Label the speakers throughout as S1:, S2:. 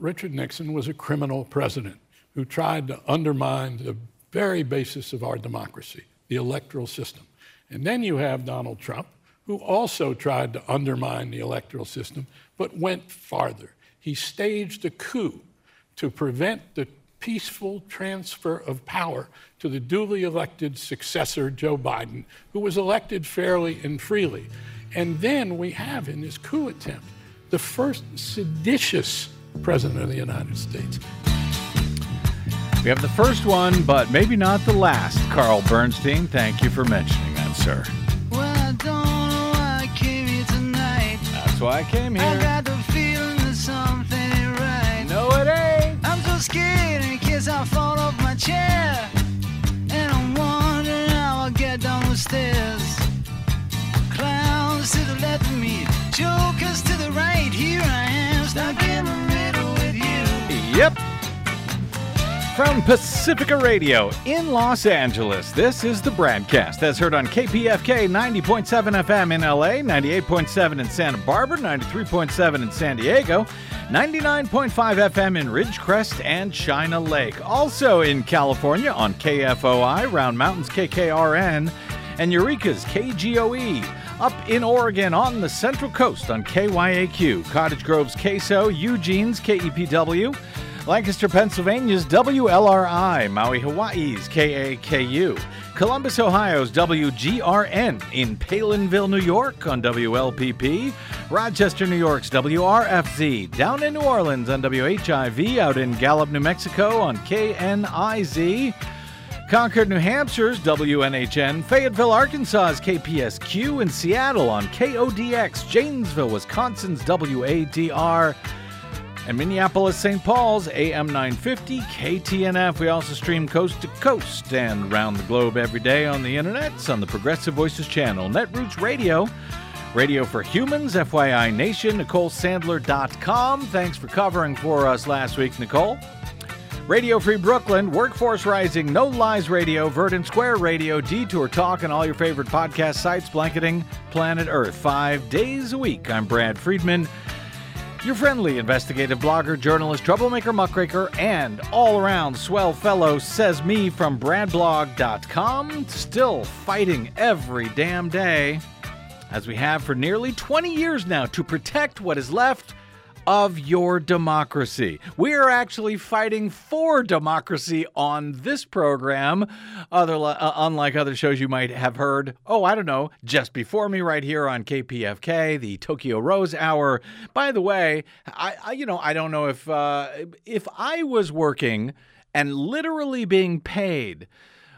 S1: Richard Nixon was a criminal president who tried to undermine the very basis of our democracy, the electoral system. And then you have Donald Trump, who also tried to undermine the electoral system, but went farther. He staged a coup to prevent the peaceful transfer of power to the duly elected successor, Joe Biden, who was elected fairly and freely. And then we have in this coup attempt the first seditious president of the United States.
S2: We have the first one, but maybe not the last. Carl Bernstein, thank you for mentioning that, sir.
S3: Well, I don't know why I came here tonight.
S2: That's why I came
S3: I
S2: here.
S3: got the feeling that something ain't right.
S2: No, it ain't.
S3: I'm so scared in case I fall off my chair.
S2: Yep. From Pacifica Radio in Los Angeles, this is the BradCast as heard on KPFK 90.7 FM in LA, 98.7 in Santa Barbara, 93.7 in San Diego, 99.5 FM in Ridgecrest and China Lake. Also in California on KFOI, Round Mountains KKRN, and Eureka's KGOE. Up in Oregon on the Central Coast on KYAQ, Cottage Grove's KSO, Eugene's KEPW, Lancaster, Pennsylvania's WLRI, Maui, Hawaii's KAKU, Columbus, Ohio's WGRN, in Palenville, New York on WLPP, Rochester, New York's WRFZ, down in New Orleans on WHIV, out in Gallup, New Mexico on KNIZ. Concord, New Hampshire's WNHN, Fayetteville, Arkansas's KPSQ, in Seattle on KODX, Janesville, Wisconsin's WADR, and Minneapolis, St. Paul's AM 950 KTNF. We also stream coast to coast and around the globe every day on the internet on the Progressive Voices channel, Netroots Radio. Radio for Humans, FYI Nation, NicoleSandler.com. Thanks for covering for us last week, Nicole. Radio Free Brooklyn, Workforce Rising, No Lies Radio, Verdant Square Radio, Detour Talk, and all your favorite podcast sites blanketing planet Earth five days a week. I'm Brad Friedman, your friendly investigative blogger, journalist, troublemaker, muckraker, and all around swell fellow, says me from BradBlog.com. Still fighting every damn day, as we have for nearly 20 years now, to protect what is left of your democracy. We are actually fighting for democracy on this program, other uh, unlike other shows you might have heard. Oh, I don't know, just before me right here on KPFK, the Tokyo Rose Hour. By the way, I, I you know I don't know if uh, if I was working and literally being paid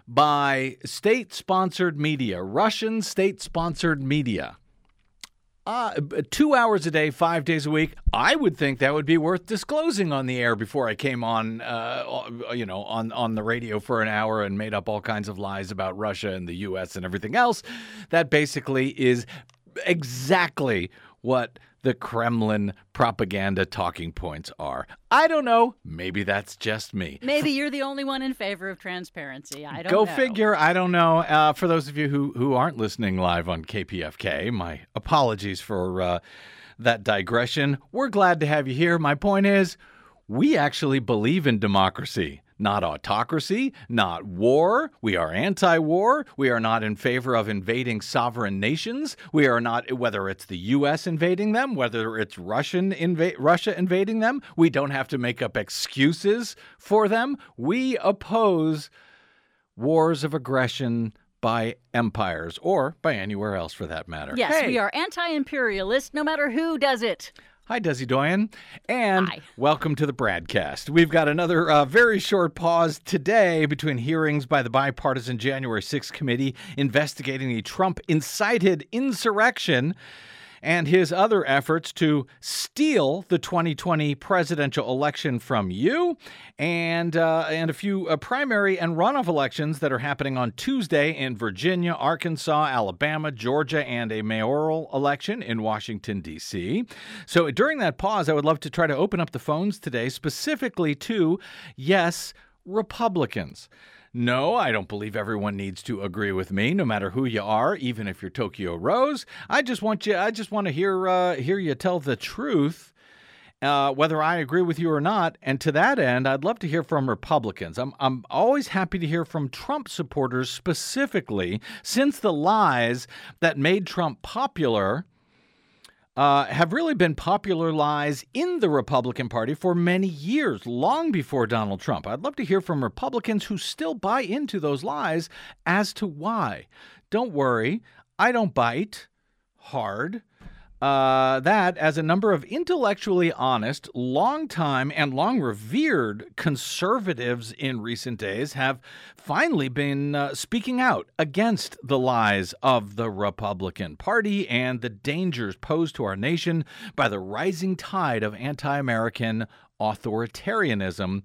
S2: by state-sponsored media, Russian state-sponsored media uh, two hours a day, five days a week. I would think that would be worth disclosing on the air before I came on, uh, you know, on on the radio for an hour and made up all kinds of lies about Russia and the U.S. and everything else. That basically is exactly what the Kremlin propaganda talking points are. I don't know. Maybe that's just me.
S4: Maybe you're the only one in favor of transparency. I don't know.
S2: Go
S4: know.
S2: figure. I don't know. Uh, for those of you who, who aren't listening live on KPFK, my apologies for uh, that digression. We're glad to have you here. My point is, we actually believe in democracy. Not autocracy, not war. We are anti war. We are not in favor of invading sovereign nations. We are not, whether it's the U.S. invading them, whether it's Russian inva- Russia invading them, we don't have to make up excuses for them. We oppose wars of aggression by empires or by anywhere else for that matter.
S4: Yes,
S2: Hey,
S4: we are anti-imperialist, no matter who does it.
S2: Hi, Desi Doyen, and
S4: Hi.
S2: welcome to the BradCast. We've got another uh, very short pause today between hearings by the bipartisan January 6th committee investigating the Trump incited insurrection and his other efforts to steal the 2020 presidential election from you, and uh, and a few uh, primary and runoff elections that are happening on Tuesday in Virginia, Arkansas, Alabama, Georgia, and a mayoral election in Washington D.C. So during that pause, I would love to try to open up the phones today, specifically to yes, Republicans. No, I don't believe everyone needs to agree with me, no matter who you are, even if you're Tokyo Rose. I just want you. I just want to hear uh, hear you tell the truth uh, whether I agree with you or not. And to that end, I'd love to hear from Republicans. I'm, I'm always happy to hear from Trump supporters specifically, since the lies that made Trump popular. Uh, have really been popular lies in the Republican Party for many years, long before Donald Trump. I'd love to hear from Republicans who still buy into those lies as to why. Don't worry, I don't bite hard. Uh, that, as a number of intellectually honest, long-time and long revered conservatives in recent days have finally been uh, speaking out against the lies of the Republican Party and the dangers posed to our nation by the rising tide of anti American authoritarianism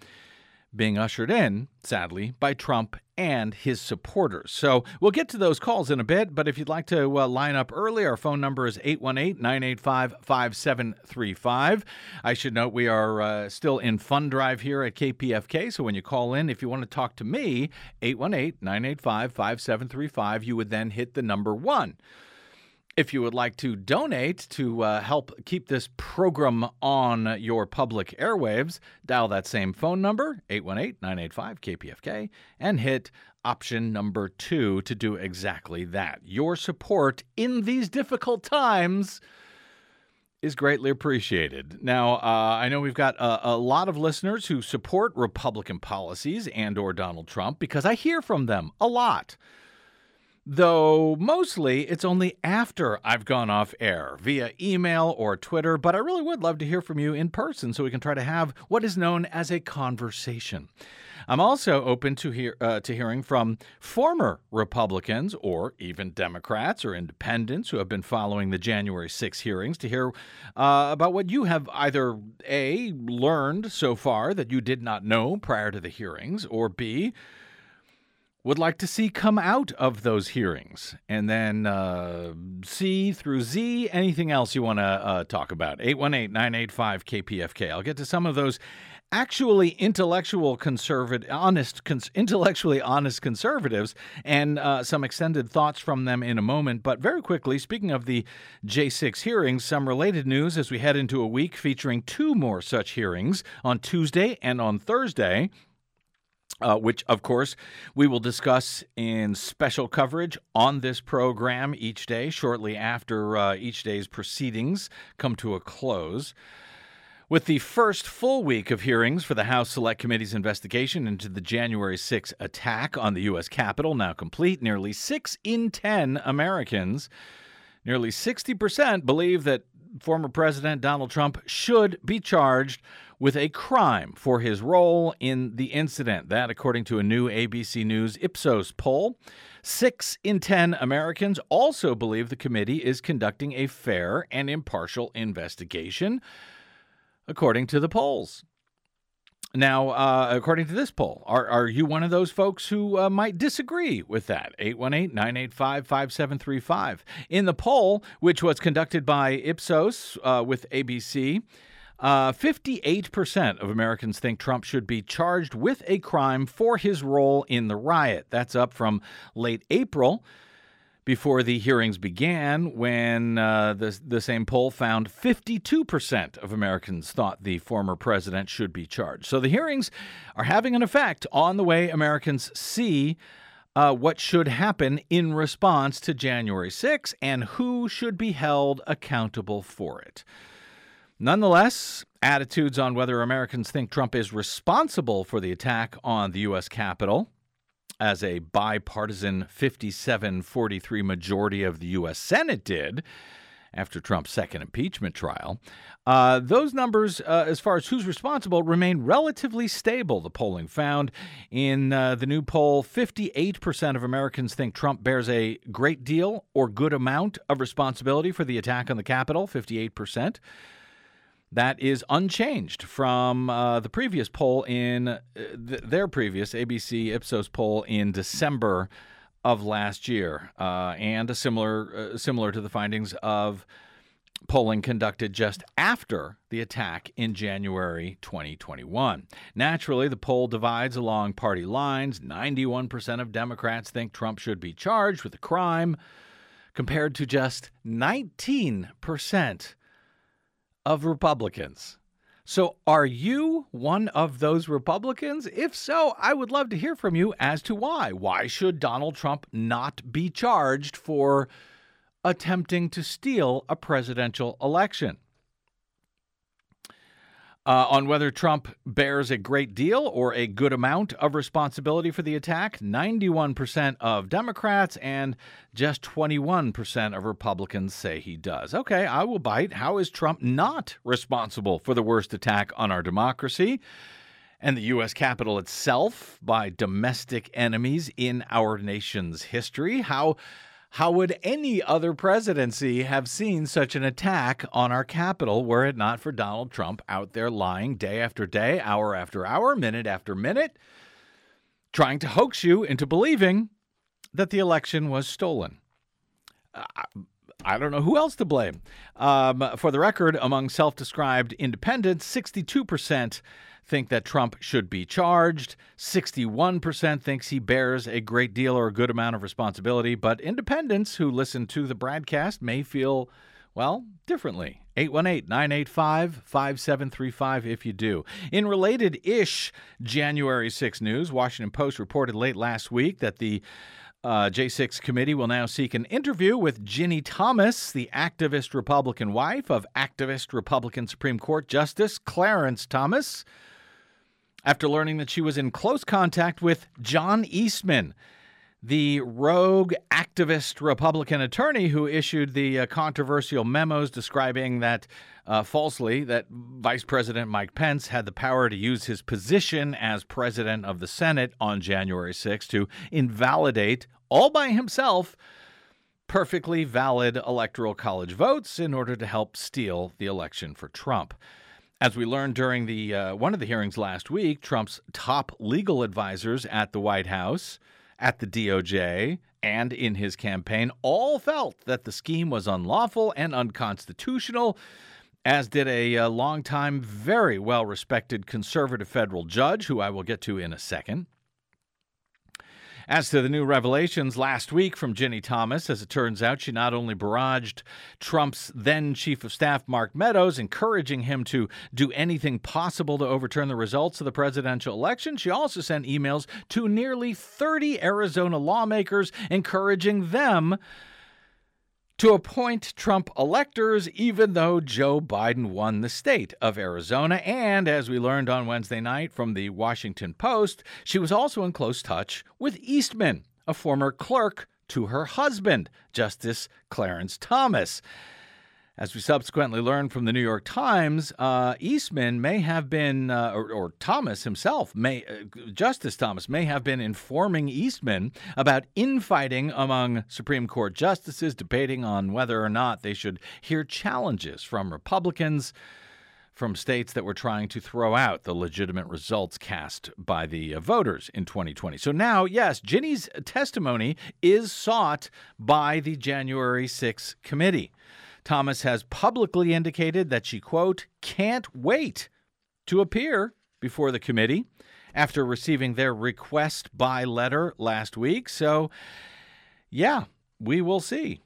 S2: being ushered in, sadly, by Trump and his supporters. So we'll get to those calls in a bit, but if you'd like to uh, line up early, our phone number is 818 985 5735. I should note we are uh, still in fund drive here at KPFK, so when you call in, if you want to talk to me, 818 985 5735, you would then hit the number one. If you would like to donate to uh, help keep this program on your public airwaves, dial that same phone number, 818 985 KPFK, and hit option number two to do exactly that. Your support in these difficult times is greatly appreciated. Now, uh, I know we've got a, a, lot of listeners who support Republican policies and or Donald Trump because I hear from them a lot though mostly it's only after I've gone off air via email or Twitter, but I really would love to hear from you in person so we can try to have what is known as a conversation. I'm also open to hear uh, to hearing from former Republicans or even Democrats or independents who have been following the January 6 hearings to hear uh, about what you have either a learned so far that you did not know prior to the hearings or b would like to see come out of those hearings. And then uh, C through Z, anything else you want to uh, talk about. 818 985 KPFK. I'll get to some of those actually intellectual conservative honest cons- intellectually honest conservatives and uh, some extended thoughts from them in a moment but very quickly speaking of the j6 hearings some related news as we head into a week featuring two more such hearings on tuesday and on thursday uh, which, of course, we will discuss in special coverage on this program each day, shortly after uh, each day's proceedings come to a close. With the first full week of hearings for the House Select Committee's investigation into the January 6 attack on the U.S. Capitol now complete, nearly 6 in 10 Americans, nearly 60%, believe that former President Donald Trump should be charged with a crime for his role in the incident. That, according to a new ABC News Ipsos poll. Six in 10 Americans also believe the committee is conducting a fair and impartial investigation, according to the polls. Now, uh, according to this poll, are, are you one of those folks who uh, might disagree with that? 818 985 5735. In the poll, which was conducted by Ipsos uh, with ABC, uh, 58% of Americans think Trump should be charged with a crime for his role in the riot. That's up from late April before the hearings began, when uh, the, the same poll found 52% of Americans thought the former president should be charged. So the hearings are having an effect on the way Americans see uh, what should happen in response to January 6 and who should be held accountable for it. Nonetheless, attitudes on whether Americans think Trump is responsible for the attack on the U.S. Capitol as a bipartisan 57 43 majority of the U.S. Senate did after Trump's second impeachment trial. Uh, those numbers, uh, as far as who's responsible, remain relatively stable, the polling found. In uh, the new poll, 58% of Americans think Trump bears a great deal or good amount of responsibility for the attack on the Capitol, 58%. That is unchanged from uh, the previous poll in uh, th- their previous ABC Ipsos poll in December of last year, uh, and a similar uh, similar to the findings of polling conducted just after the attack in January 2021. Naturally, the poll divides along party lines. 91% of Democrats think Trump should be charged with a crime, compared to just 19% of Republicans. So, are you one of those Republicans? If so, I would love to hear from you as to why. Why should Donald Trump not be charged for attempting to steal a presidential election? Uh, on whether Trump bears a great deal or a good amount of responsibility for the attack, 91% of Democrats and just 21% of Republicans say he does. Okay, I will bite. How is Trump not responsible for the worst attack on our democracy? and the U.S. Capitol itself by domestic enemies in our nation's history. How how would any other presidency have seen such an attack on our Capitol were it not for Donald Trump out there lying day after day, hour after hour, minute after minute, trying to hoax you into believing that the election was stolen? Uh, I don't know who else to blame. Um, for the record, among self described independents, 62% think that Trump should be charged. 61% thinks he bears a great deal or a good amount of responsibility. But independents who listen to the BradCast may feel, well, differently. 818 985 5735 if you do. In related ish January 6 news, Washington Post reported late last week that the uh, J6 committee will now seek an interview with Ginny Thomas, the activist Republican wife of activist Republican Supreme Court Justice Clarence Thomas after learning that she was in close contact with John Eastman, the rogue activist Republican attorney who issued the uh, controversial memos describing that uh, falsely that Vice President Mike Pence had the power to use his position as president of the Senate on January 6 to invalidate all by himself perfectly valid electoral college votes in order to help steal the election for Trump. As we learned during the uh, one of the hearings last week, Trump's top legal advisors at the White House, at the DOJ, and in his campaign all felt that the scheme was unlawful and unconstitutional, as did a, a uh, longtime, very well respected conservative federal judge, who I will get to in a second. As to the new revelations last week from Ginny Thomas, as it turns out, she not only barraged Trump's then chief of staff, Mark Meadows, encouraging him to do anything possible to overturn the results of the presidential election, she also sent emails to nearly 30 Arizona lawmakers encouraging them to appoint Trump electors, even though Joe Biden won the state of Arizona. And as we learned on Wednesday night from the Washington Post, she was also in close touch with Eastman, a former clerk to her husband, Justice Clarence Thomas. As we subsequently learned from the New York Times, uh, Eastman may have been, uh, or, or, Thomas himself, may uh, Justice Thomas may have been informing Eastman about infighting among Supreme Court justices, debating on whether or not they should hear challenges from Republicans from states that were trying to throw out the legitimate results cast by the uh, voters in 2020. So now, yes, Ginny's testimony is sought by the January 6 committee. Thomas has publicly indicated that she, quote, can't wait to appear before the committee after receiving their request by letter last week. So, yeah, we will see.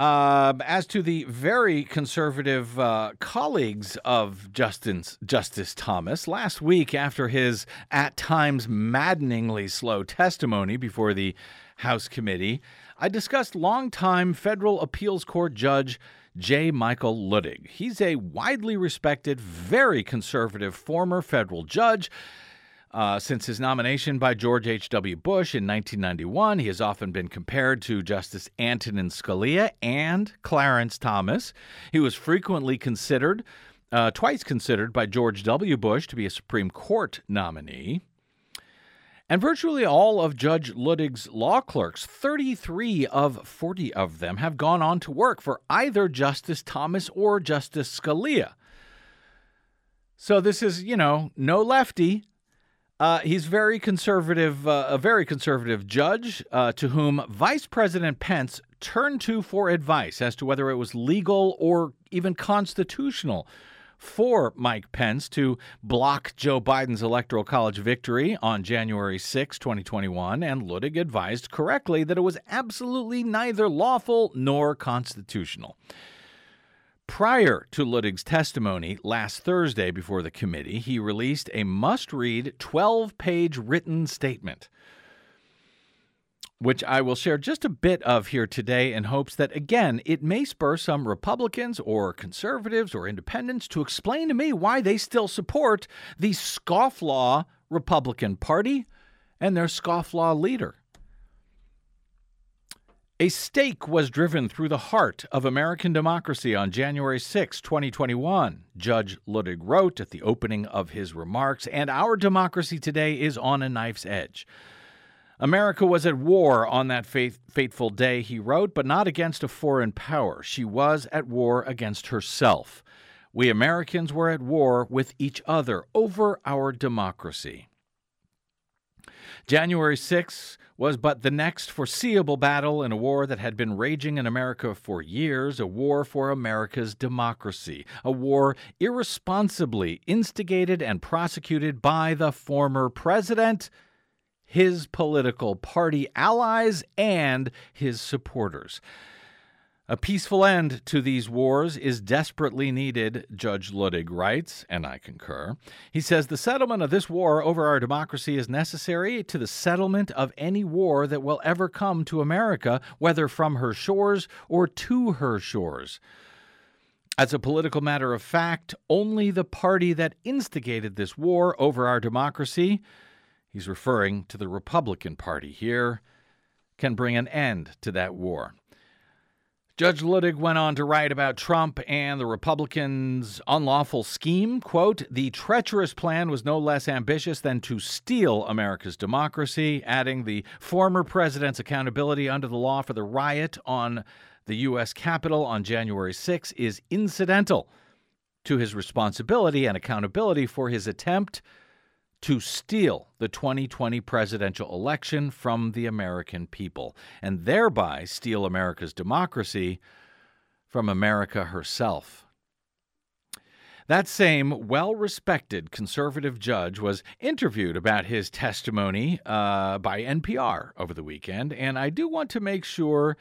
S2: Uh, as to the very conservative uh, colleagues of Justin's, Justice Thomas, last week, after his at times maddeningly slow testimony before the House committee, I discussed longtime federal appeals court judge J. Michael Luttig. He's a widely respected, very conservative former federal judge. Uh, since his nomination by George H.W. Bush in 1991, he has often been compared to Justice Antonin Scalia and Clarence Thomas. He was frequently considered, uh, twice considered by George W. Bush to be a Supreme Court nominee. And virtually all of Judge Luttig's law clerks, 33 of 40 of them, have gone on to work for either Justice Thomas or Justice Scalia. So this is, you know, no lefty. Uh, he's very conservative, uh, a very conservative judge uh, to whom Vice President Pence turned to for advice as to whether it was legal or even constitutional for Mike Pence to block Joe Biden's Electoral College victory on January 6, 2021, and Luttig advised correctly that it was absolutely neither lawful nor constitutional. Prior to Luttig's testimony last Thursday before the committee, he released a must read 12 page written statement, which I will share just a bit of here today in hopes that, again, it may spur some Republicans or conservatives or independents to explain to me why they still support the scofflaw Republican Party and their scofflaw leader. A stake was driven through the heart of American democracy on January 6, 2021, Judge Luttig wrote at the opening of his remarks, and our democracy today is on a knife's edge. America was at war on that faith, fateful day, he wrote, but not against a foreign power. She was at war against herself. We Americans were at war with each other over our democracy. January 6 was but the next foreseeable battle in a war that had been raging in America for years, a war for America's democracy, a war irresponsibly instigated and prosecuted by the former president, his political party allies, and his supporters. A peaceful end to these wars is desperately needed, Judge Luttig writes, and I concur. He says the settlement of this war over our democracy is necessary to the settlement of any war that will ever come to America, whether from her shores or to her shores. As a political matter of fact, only the party that instigated this war over our democracy, he's referring to the Republican Party here, can bring an end to that war. Judge Luttig went on to write about Trump and the Republicans' unlawful scheme. Quote, the treacherous plan was no less ambitious than to steal America's democracy, adding the former president's accountability under the law for the riot on the U.S. Capitol on January 6 is incidental to his responsibility and accountability for his attempt to steal the 2020 presidential election from the American people and thereby steal America's democracy from America herself. That same well respected conservative judge was interviewed about his testimony uh, by NPR over the weekend, and I do want to make sure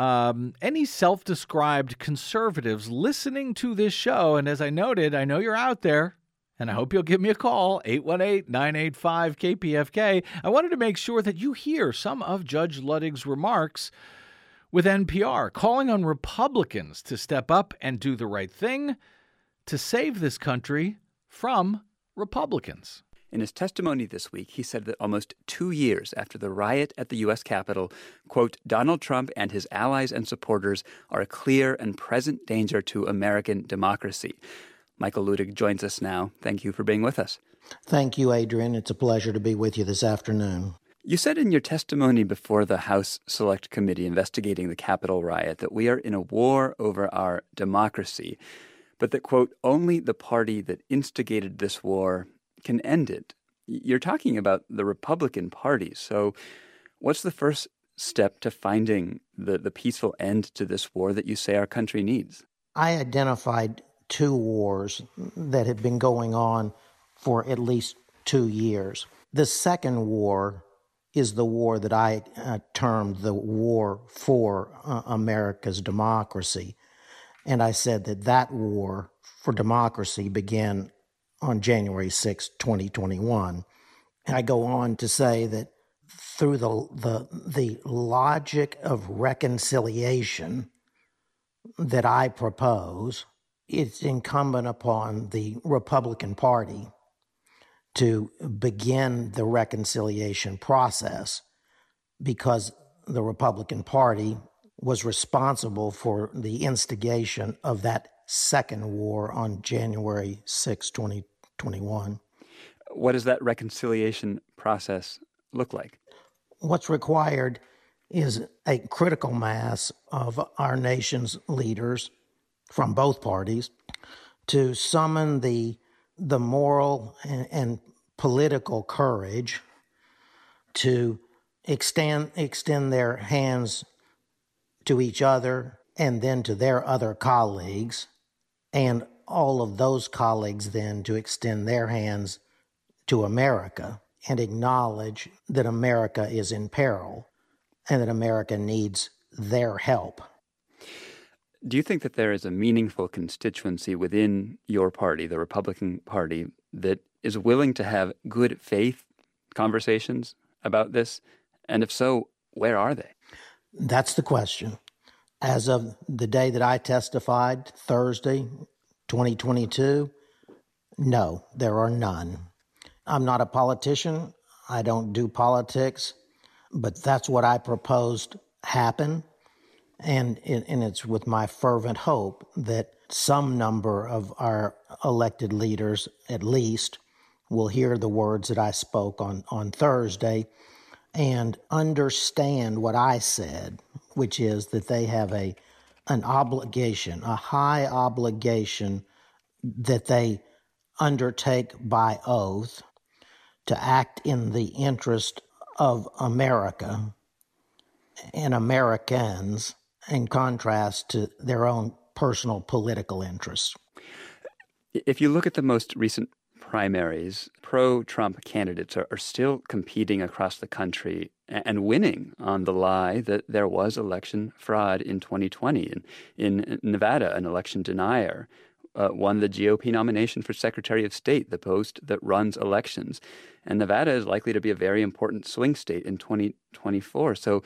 S2: um, any self described conservatives listening to this show, and as I noted, I know you're out there, and I hope you'll give me a call, 818 985 KPFK. I wanted to make sure that you hear some of Judge Luttig's remarks with NPR, calling on Republicans to step up and do the right thing to save this country from Republicans.
S5: In his testimony this week, he said that almost two years after the riot at the U.S. Capitol, quote, Donald Trump and his allies and supporters are a clear and present danger to American democracy. Michael Luttig joins us now. Thank you for being with us.
S6: Thank you, Adrian. It's a pleasure to be with you this afternoon.
S5: You said in your testimony before the House Select Committee investigating the Capitol riot that we are in a war over our democracy, but that, quote, only the party that instigated this war can end it. You're talking about the Republican Party. So, what's the first step to finding the, the peaceful end to this war that you say our country needs?
S6: I identified two wars that had been going on for at least two years. The second war is the war that I uh, termed the war for uh, America's democracy. And I said that that war for democracy began on January 6, 2021. And I go on to say that through the, the, the logic of reconciliation that I propose, it's incumbent upon the Republican Party to begin the reconciliation process because the Republican Party was responsible for the instigation of that second war on January 6, 2021.
S5: What does that reconciliation process look like?
S6: What's required is a critical mass of our nation's leaders from both parties to summon the the moral and, and political courage to extend extend their hands to each other and then to their other colleagues and all of those colleagues then to extend their hands to America and acknowledge that America is in peril and that America needs their help
S5: Do you think that there is a meaningful constituency within your party, the Republican Party, that is willing to have good faith conversations about this? And if so, where are they?
S6: That's the question. As of the day that I testified, Thursday, 2022, no, there are none. I'm not a politician. I don't do politics, but that's what I proposed happen. And, and it's with my fervent hope that some number of our elected leaders, at least, will hear the words that I spoke on, on Thursday and understand what I said, which is that they have a an obligation, a high obligation that they undertake by oath to act in the interest of America and Americans in contrast to their own personal political interests.
S5: If you look at the most recent primaries, pro Trump candidates are, are, still competing across the country and winning on the lie that there was election fraud in 2020. In, in Nevada, an election denier uh, won the GOP nomination for Secretary of State, the post that runs elections. And Nevada is likely to be a very important swing state in 2024. So,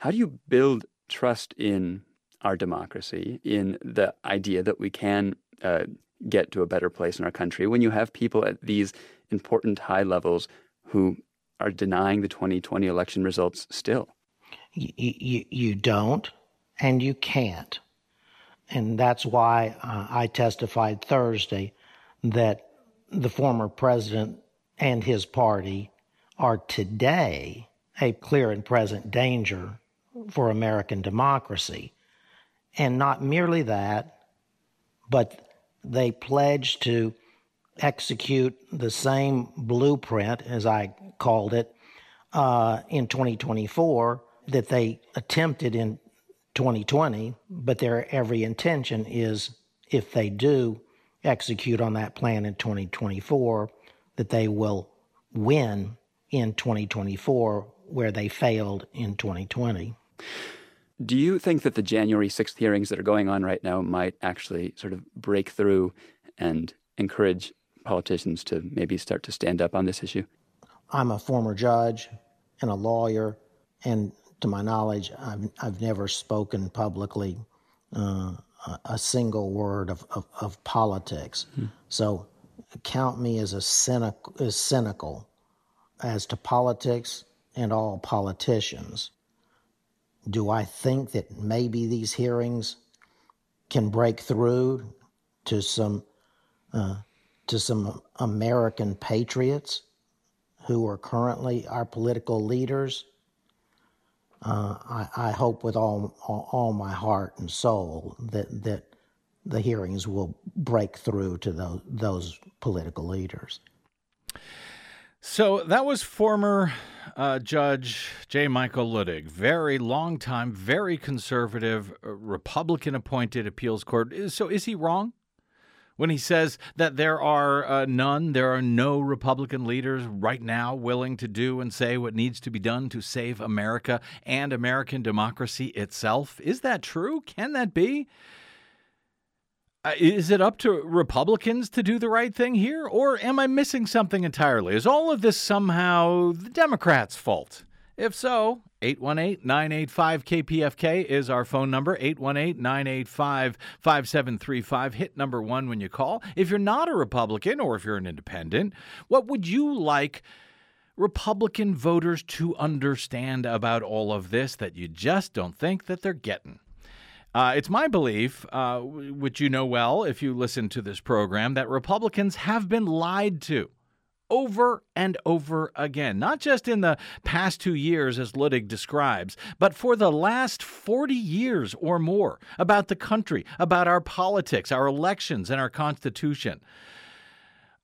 S5: how do you build trust in our democracy, in the idea that we can uh, get to a better place in our country when you have people at these important high levels who are denying the 2020 election results still?
S6: You, you, you don't, and you can't. And that's why uh, I testified Thursday that the former president and his party are today a clear and present danger for American democracy. And not merely that, but they pledged to execute the same blueprint, as I called it, uh, in 2024 that they attempted in 2020, but their every intention is if they do execute on that plan in 2024, that they will win in 2024 where they failed in 2020.
S5: Do you think that the January 6th hearings that are going on right now might actually sort of break through and encourage politicians to maybe start to stand up on this issue?
S6: I'm a former judge and a lawyer, and to my knowledge, I've, I've never spoken publicly uh, a single word of, of, of politics. Hmm. So count me as a cynic, as cynical as to politics and all politicians. Do I think that maybe these hearings can break through to some uh, to some American patriots who are currently our political leaders? Uh, I, I, hope with all, all, all my heart and soul that that the hearings will break through to those those political leaders.
S2: So that was former uh, Judge J. Michael Luttig, very long time, very conservative, uh, Republican appointed appeals court. So is he wrong? When he says that there are uh, none, there are no Republican leaders right now willing to do and say what needs to be done to save America and American democracy itself. Is that true? Can that be? Uh, is it up to Republicans to do the right thing here, or am I missing something entirely? Is all of this somehow the Democrats' fault? If so, 818 985 KPFK is our phone number. 818 985 5735. Hit number one when you call. If you're not a Republican or if you're an independent, what would you like Republican voters to understand about all of this that you just don't think that they're getting? Uh, it's my belief, uh, which you know well if you listen to this program, that Republicans have been lied to over and over again, not just in the past two years, as Luttig describes, but for the last 40 years or more about the country, about our politics, our elections, and our Constitution.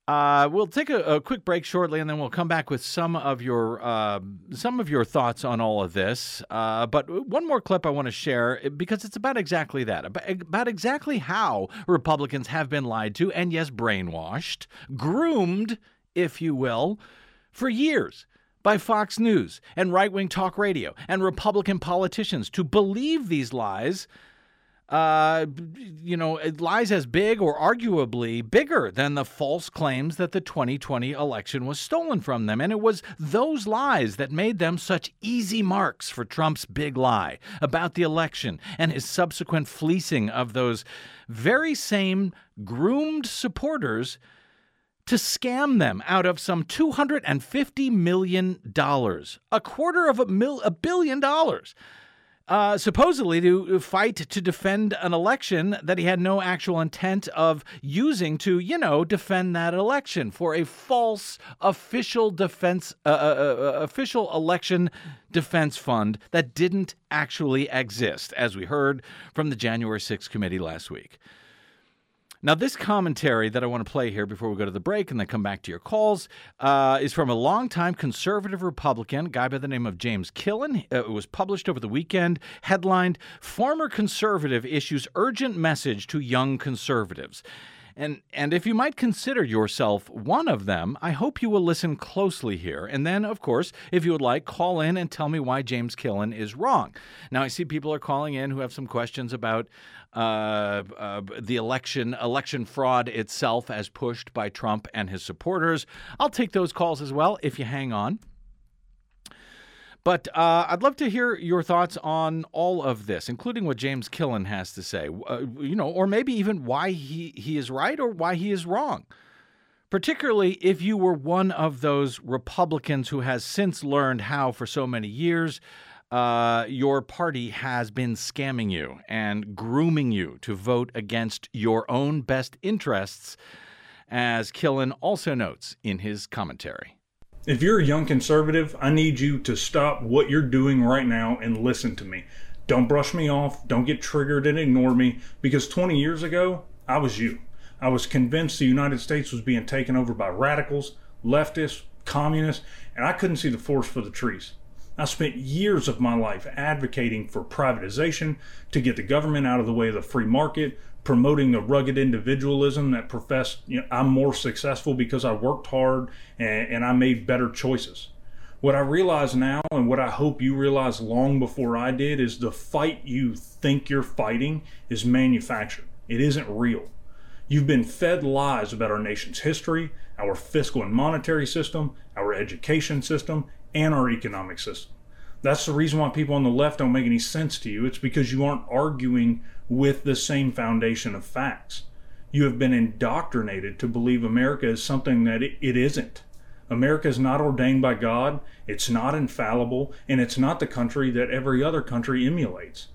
S2: Uh, we'll take a, a, quick break shortly, and then we'll come back with some of your uh, some of your thoughts on all of this. Uh, but one more clip I want to share because it's about exactly that about, about exactly how Republicans have been lied to and yes, brainwashed, groomed, if you will, for years by Fox News and right wing talk radio and Republican politicians to believe these lies uh, you know, lies as big or arguably bigger than the false claims that the 2020 election was stolen from them. And it was those lies that made them such easy marks for Trump's big lie about the election and his subsequent fleecing of those very same groomed supporters to scam them out of some $250 million, a quarter of a, mil- a billion dollars uh, supposedly to fight to defend an election that he had no actual intent of using to, you know, defend that election for a false official defense, uh, uh, uh, official election defense fund that didn't actually exist, as we heard from the January 6th committee last week. Now, this commentary that I want to play here before we go to the break and then come back to your calls uh, is from a longtime conservative Republican, guy by the name of James Killen. Uh, it was published over the weekend, headlined Former Conservative Issues Urgent Message to Young Conservatives. And, and if you might consider yourself one of them, I hope you will listen closely here. And then, of course, if you would like, call in and tell me why James Killen is wrong. Now, I see people are calling in who have some questions about uh, uh, the election election fraud itself as pushed by Trump and his supporters. I'll take those calls as well if you hang on. But uh, I'd love to hear your thoughts on all of this, including what James Killen has to say. Uh, you know, or maybe even why he, he is right or why he is wrong. Particularly if you were one of those Republicans who has since learned how, for so many years, uh, your party has been scamming you and grooming you to vote against your own best interests, as Killen also notes in his commentary.
S7: If you're a young conservative, I need you to stop what you're doing right now and listen to me. Don't brush me off, don't get triggered and ignore me, because 20 years ago, I was you. I was convinced the United States was being taken over by radicals, leftists, communists, and I couldn't see the forest for the trees. I spent years of my life advocating for privatization to get the government out of the way of the free market, promoting the rugged individualism that professed you know, I'm more successful because I worked hard and, and I made better choices. What I realize now, and what I hope you realize long before I did, is the fight you think you're fighting is manufactured. It isn't real. You've been fed lies about our nation's history, our fiscal and monetary system, our education system, and our economic system. That's the reason why people on the left don't make any sense to you. It's because you aren't arguing with the same foundation of facts. You have been indoctrinated to believe America is something that it isn't. America is not ordained by God, it's not infallible, and it's not the country that every other country emulates.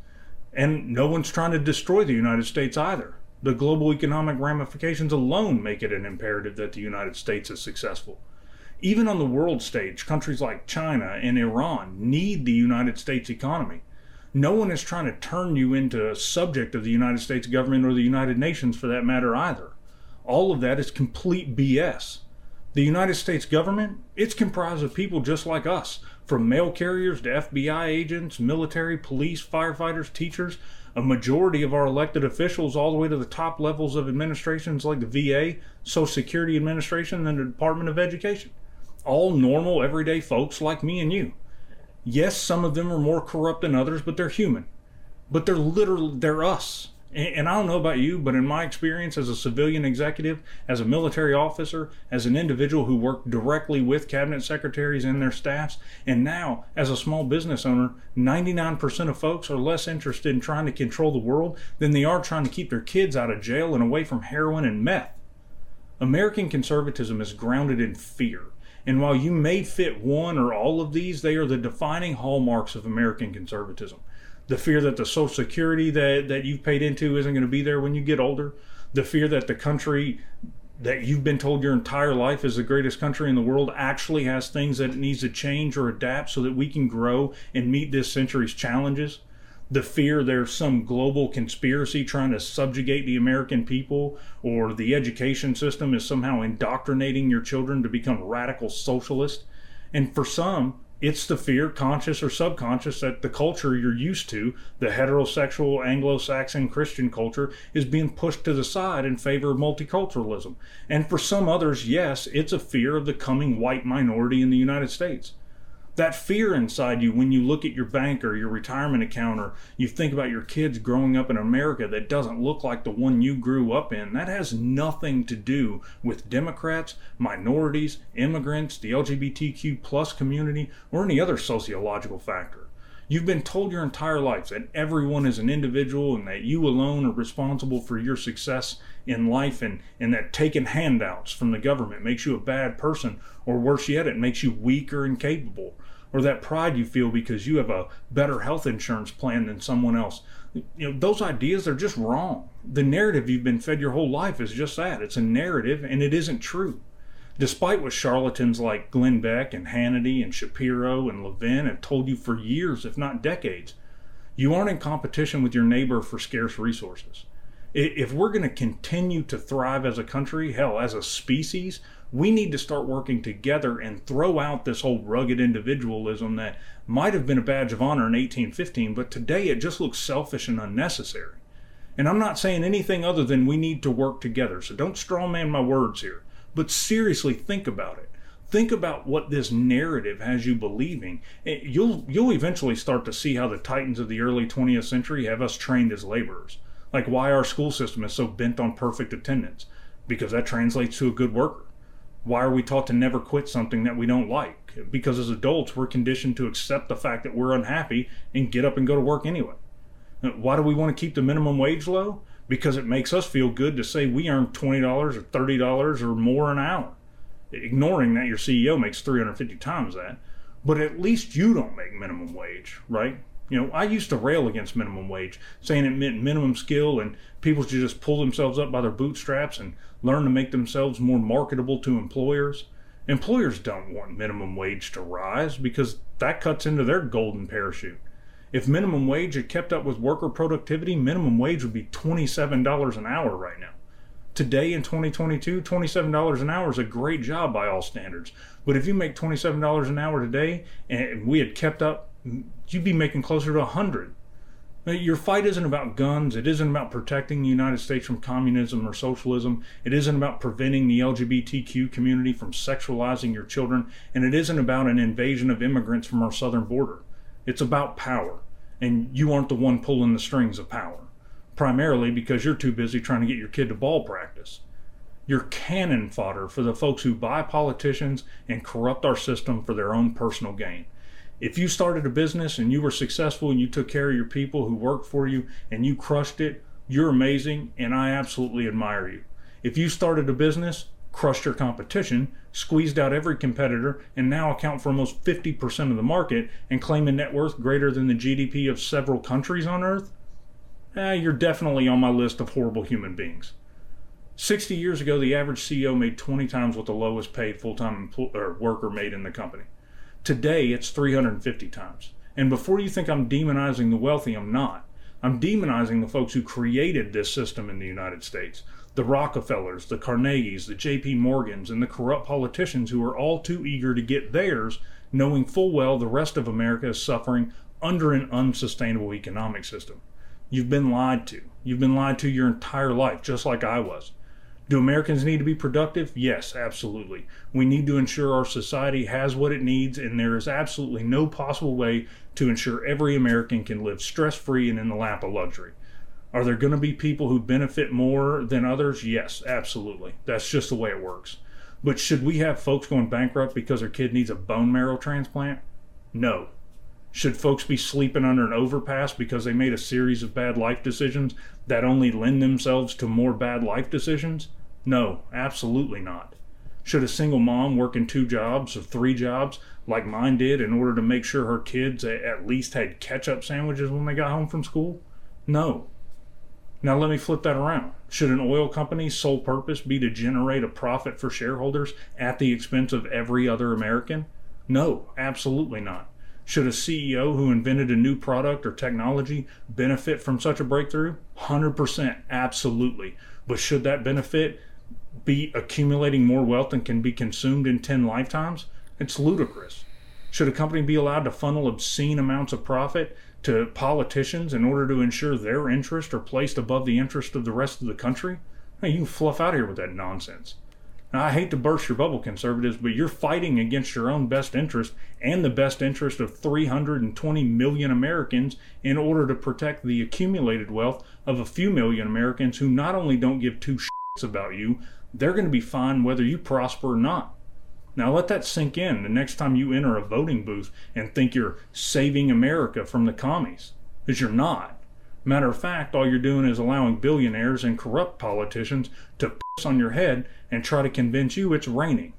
S7: And no one's trying to destroy the United States either. The global economic ramifications alone make it an imperative that the United States is successful. Even on the world stage, countries like China and Iran need the United States economy. No one is trying to turn you into a subject of the United States government or the United Nations for that matter either. All of that is complete BS. The United States government, it's comprised of people just like us, from mail carriers to FBI agents, military, police, firefighters, teachers, a majority of our elected officials all the way to the top levels of administrations like the VA, Social Security Administration, and the Department of Education all normal, everyday folks like me and you. Yes, some of them are more corrupt than others, but they're human. But they're literally, they're us. And, I don't know about you, but in my experience as a civilian executive, as a military officer, as an individual who worked directly with cabinet secretaries and their staffs, and now as a small business owner, 99% of folks are less interested in trying to control the world than they are trying to keep their kids out of jail and away from heroin and meth. American conservatism is grounded in fear. And while you may fit one or all of these, they are the defining hallmarks of American conservatism. The fear that the Social Security that, that you've paid into isn't going to be there when you get older. The fear that the country that you've been told your entire life is the greatest country in the world actually has things that it needs to change or adapt so that we can grow and meet this century's challenges the fear there's some global conspiracy trying to subjugate the American people or the education system is somehow indoctrinating your children to become radical socialists. And for some, it's the fear, conscious or subconscious, that the culture you're used to, the heterosexual Anglo Saxon Christian culture, is being pushed to the side in favor of multiculturalism. And for some others, yes, it's a fear of the coming white minority in the United States. That fear inside you when you look at your bank or your retirement account or you think about your kids growing up in America that doesn't look like the one you grew up in, that has nothing to do with Democrats, minorities, immigrants, the LGBTQ plus community, or any other sociological factor. You've been told your entire life that everyone is an individual and that you alone are responsible for your success in life and, and that taking handouts from the government makes you a bad person or worse yet, it makes you weaker and capable or that pride you feel because you have a better health insurance plan than someone else. You know, those ideas are just wrong. The narrative you've been fed your whole life is just that. It's a narrative and it isn't true. Despite what charlatans like Glenn Beck and Hannity and Shapiro and Levin have told you for years, if not decades, you aren't in competition with your neighbor for scarce resources. If we're going to continue to thrive as a country, hell, as a species, we need to start working together and throw out this whole rugged individualism that might have been a badge of honor in 1815, but today it just looks selfish and unnecessary. And I'm not saying anything other than we need to work together, so don't strawman my words here. But seriously, think about it. Think about what this narrative has you believing. Eh, you'll you'll eventually start to see how the titans of the early 20th century have us trained as laborers. Like why our school system is so bent on perfect attendance, because that translates to a good worker. Why are we taught to never quit something that we don't like? Because as adults, we're conditioned to accept the fact that we're unhappy and get up and go to work anyway. Uh, why do we want to keep the minimum wage low? because it makes us feel good to say we earn $20 or $30 or more an hour, ignoring that your CEO makes 350 times that. But at least you don't make minimum wage, right? You know, I used to rail against minimum wage, saying it meant minimum skill and people should just pull themselves up by their bootstraps and learn to make themselves more marketable to employers. Employers don't want minimum wage to rise because that cuts into their golden parachute. If minimum wage had kept up with worker productivity, minimum wage would be $27 an hour right now. Today in 2022, $27 an hour is a great job by all standards. But if you make $27 an hour today and we had kept up, you'd be making closer to 100. Your fight isn't about guns. It isn't about protecting the United States from communism or socialism. It isn't about preventing the LGBTQ community from sexualizing your children. And it isn't about an invasion of immigrants from our southern border. It's about power and you aren't the one pulling the strings of power, primarily because you're too busy trying to get your kid to ball practice. You're cannon fodder for the folks who buy politicians and corrupt our system for their own personal gain. If you started a business and you were successful and you took care of your people who worked for you and you crushed it, you're amazing and I absolutely admire you. If you started a business crushed your competition, squeezed out every competitor, and now account for almost 50% of the market and claim a net worth greater than the GDP of several countries on Earth, eh, you're definitely on my list of horrible human beings. 60 years ago, the average CEO made 20 times what the lowest paid full time empl- worker made in the company. Today, it's 350 times. And before you think I'm demonizing the wealthy, I'm not. I'm demonizing the folks who created this system in the United States the Rockefellers, the Carnegies, the J.P. Morgans, and the corrupt politicians who are all too eager to get theirs, knowing full well the rest of America is suffering under an unsustainable economic system. You've been lied to. You've been lied to your entire life, just like I was. Do Americans need to be productive? Yes, absolutely. We need to ensure our society has what it needs, and there is absolutely no possible way to ensure every American can live stress free and in the lap of luxury. Are there going to be people who benefit more than others? Yes, absolutely. That's just the way it works. But should we have folks going bankrupt because their kid needs a bone marrow transplant? No. Should folks be sleeping under an overpass because they made a series of bad life decisions that only lend themselves to more bad life decisions? No, absolutely not. Should a single mom work in two jobs or three jobs like mine did in order to make sure her kids at least had ketchup sandwiches when they got home from school? No. Now, let me flip that around. Should an oil company's sole purpose be to generate a profit for shareholders at the expense of every other American? No, absolutely not. Should a CEO who invented a new product or technology benefit from such a breakthrough? 100%, absolutely. But should that benefit be accumulating more wealth than can be consumed in 10 lifetimes? It's ludicrous. Should a company be allowed to funnel obscene amounts of profit to politicians in order to ensure their interests are placed above the interest of the rest of the country? Hey, you fluff out here with that nonsense. Now, I hate to burst your bubble, conservatives, but you're fighting against your own best interest and the best interest of 320 million Americans in order to protect the accumulated wealth of a few million Americans who not only don't give two shits about you, they're going to be fine whether you prosper or not. Now let that sink in the next time you enter a voting booth and think you're saving America from the commies, because you're not. Matter of fact, all you're doing is allowing billionaires and corrupt politicians to piss on your head and try to convince you it's raining.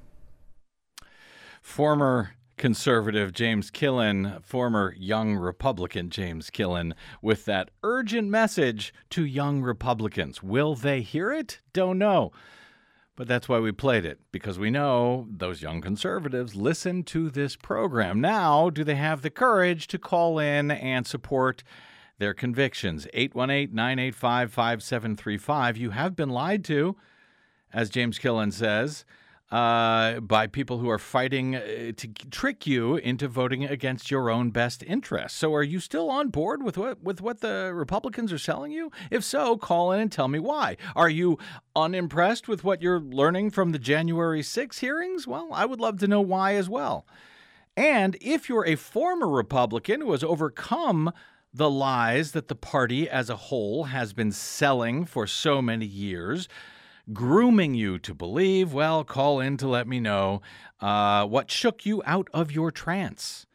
S2: Former conservative James Killen, former young Republican James Killen, with that urgent message to young Republicans. Will they hear it? Don't know. But that's why we played it, because we know those young conservatives listen to this program. Now, do they have the courage to call in and support their convictions? 818 985 5735. You have been lied to, as James Killen says uh, by people who are fighting uh, to trick you into voting against your own best interests. So, are you still on board with what with what the Republicans are selling you? If so, call in and tell me why. Are you unimpressed with what you're learning from the January 6 hearings? Well, I would love to know why as well. And if you're a former Republican who has overcome the lies that the party as a whole has been selling for so many years, grooming you to believe, well, call in to let me know uh, what shook you out of your trance.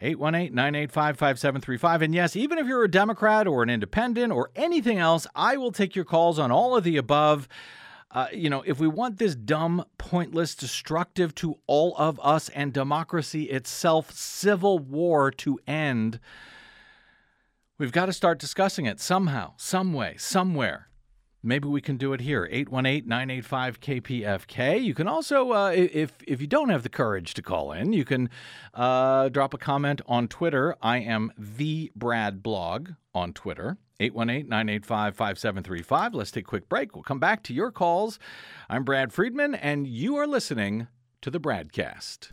S2: 818 985 5735. And yes, even if you're a Democrat or an independent or anything else, I will take your calls on all of the above. Uh, you know, if we want this dumb, pointless, destructive to all of us and democracy itself civil war to end, we've got to start discussing it somehow, some way, somewhere. Maybe we can do it here. 818-985-KPFK. You can also, uh, if, if you don't have the courage to call in, you can uh, drop a comment on Twitter. I am the Brad Blog on Twitter. 818-985-5735. Let's take a quick break. We'll come back to your calls. I'm Brad Friedman, and you are listening to the BradCast.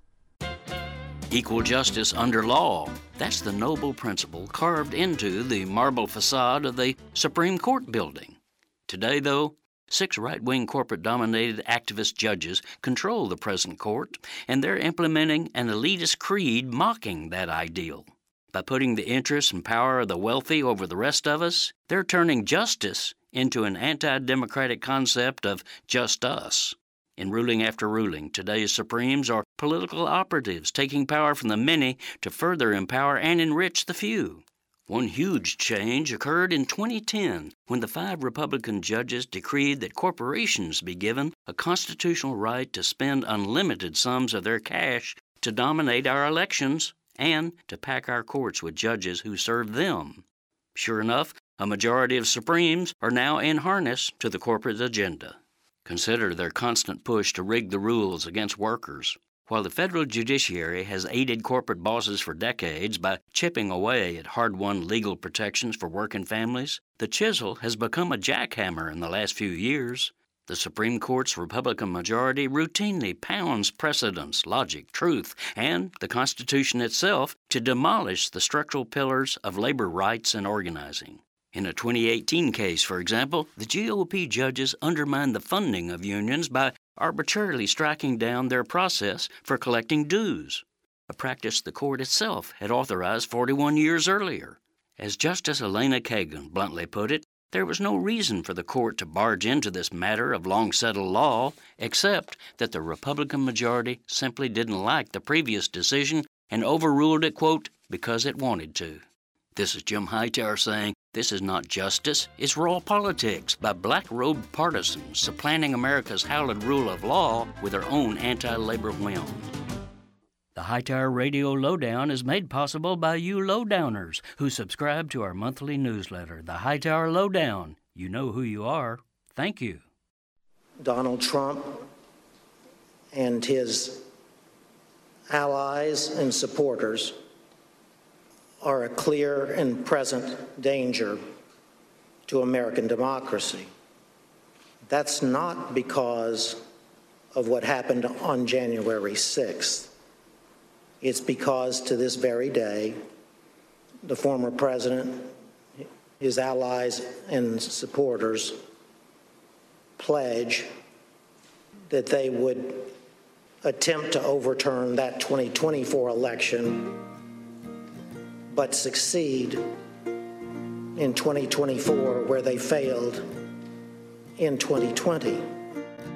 S8: Equal justice under law. That's the noble principle carved into the marble facade of the Supreme Court building. Today, though, six right wing corporate dominated activist judges control the present court, and they're implementing an elitist creed mocking that ideal. By putting the interests and power of the wealthy over the rest of us, they're turning justice into an anti democratic concept of just us. In ruling after ruling, today's Supremes are political operatives taking power from the many to further empower and enrich the few. One huge change occurred in 2010 when the five Republican judges decreed that corporations be given a constitutional right to spend unlimited sums of their cash to dominate our elections and to pack our courts with judges who serve them. Sure enough, a majority of Supremes are now in harness to the corporate agenda. Consider their constant push to rig the rules against workers. While the federal judiciary has aided corporate bosses for decades by chipping away at hard won legal protections for working families, the chisel has become a jackhammer in the last few years. The Supreme Court's Republican majority routinely pounds precedents, logic, truth, and the Constitution itself to demolish the structural pillars of labor rights and organizing. In a 2018 case, for example, the GOP judges undermined the funding of unions by arbitrarily striking down their process for collecting dues, a practice the court itself had authorized 41 years earlier. As Justice Elena Kagan bluntly put it, there was no reason for the court to barge into this matter of long settled law, except that the Republican majority simply didn't like the previous decision and overruled it, quote, because it wanted to. This is Jim Hightower saying, This is not justice, it's raw politics by black robed partisans supplanting America's hallowed rule of law with their own anti labor whim. The Hightower Radio Lowdown is made possible by you lowdowners who subscribe to our monthly newsletter, The Hightower Lowdown. You know who you are. Thank you.
S6: Donald Trump and his allies and supporters are a clear and present danger to American democracy. That's not because of what happened on January 6th. It's because to this very day, the former president, his allies, and supporters pledge that they would attempt to overturn that 2024 election, but succeed in 2024 where they failed in 2020.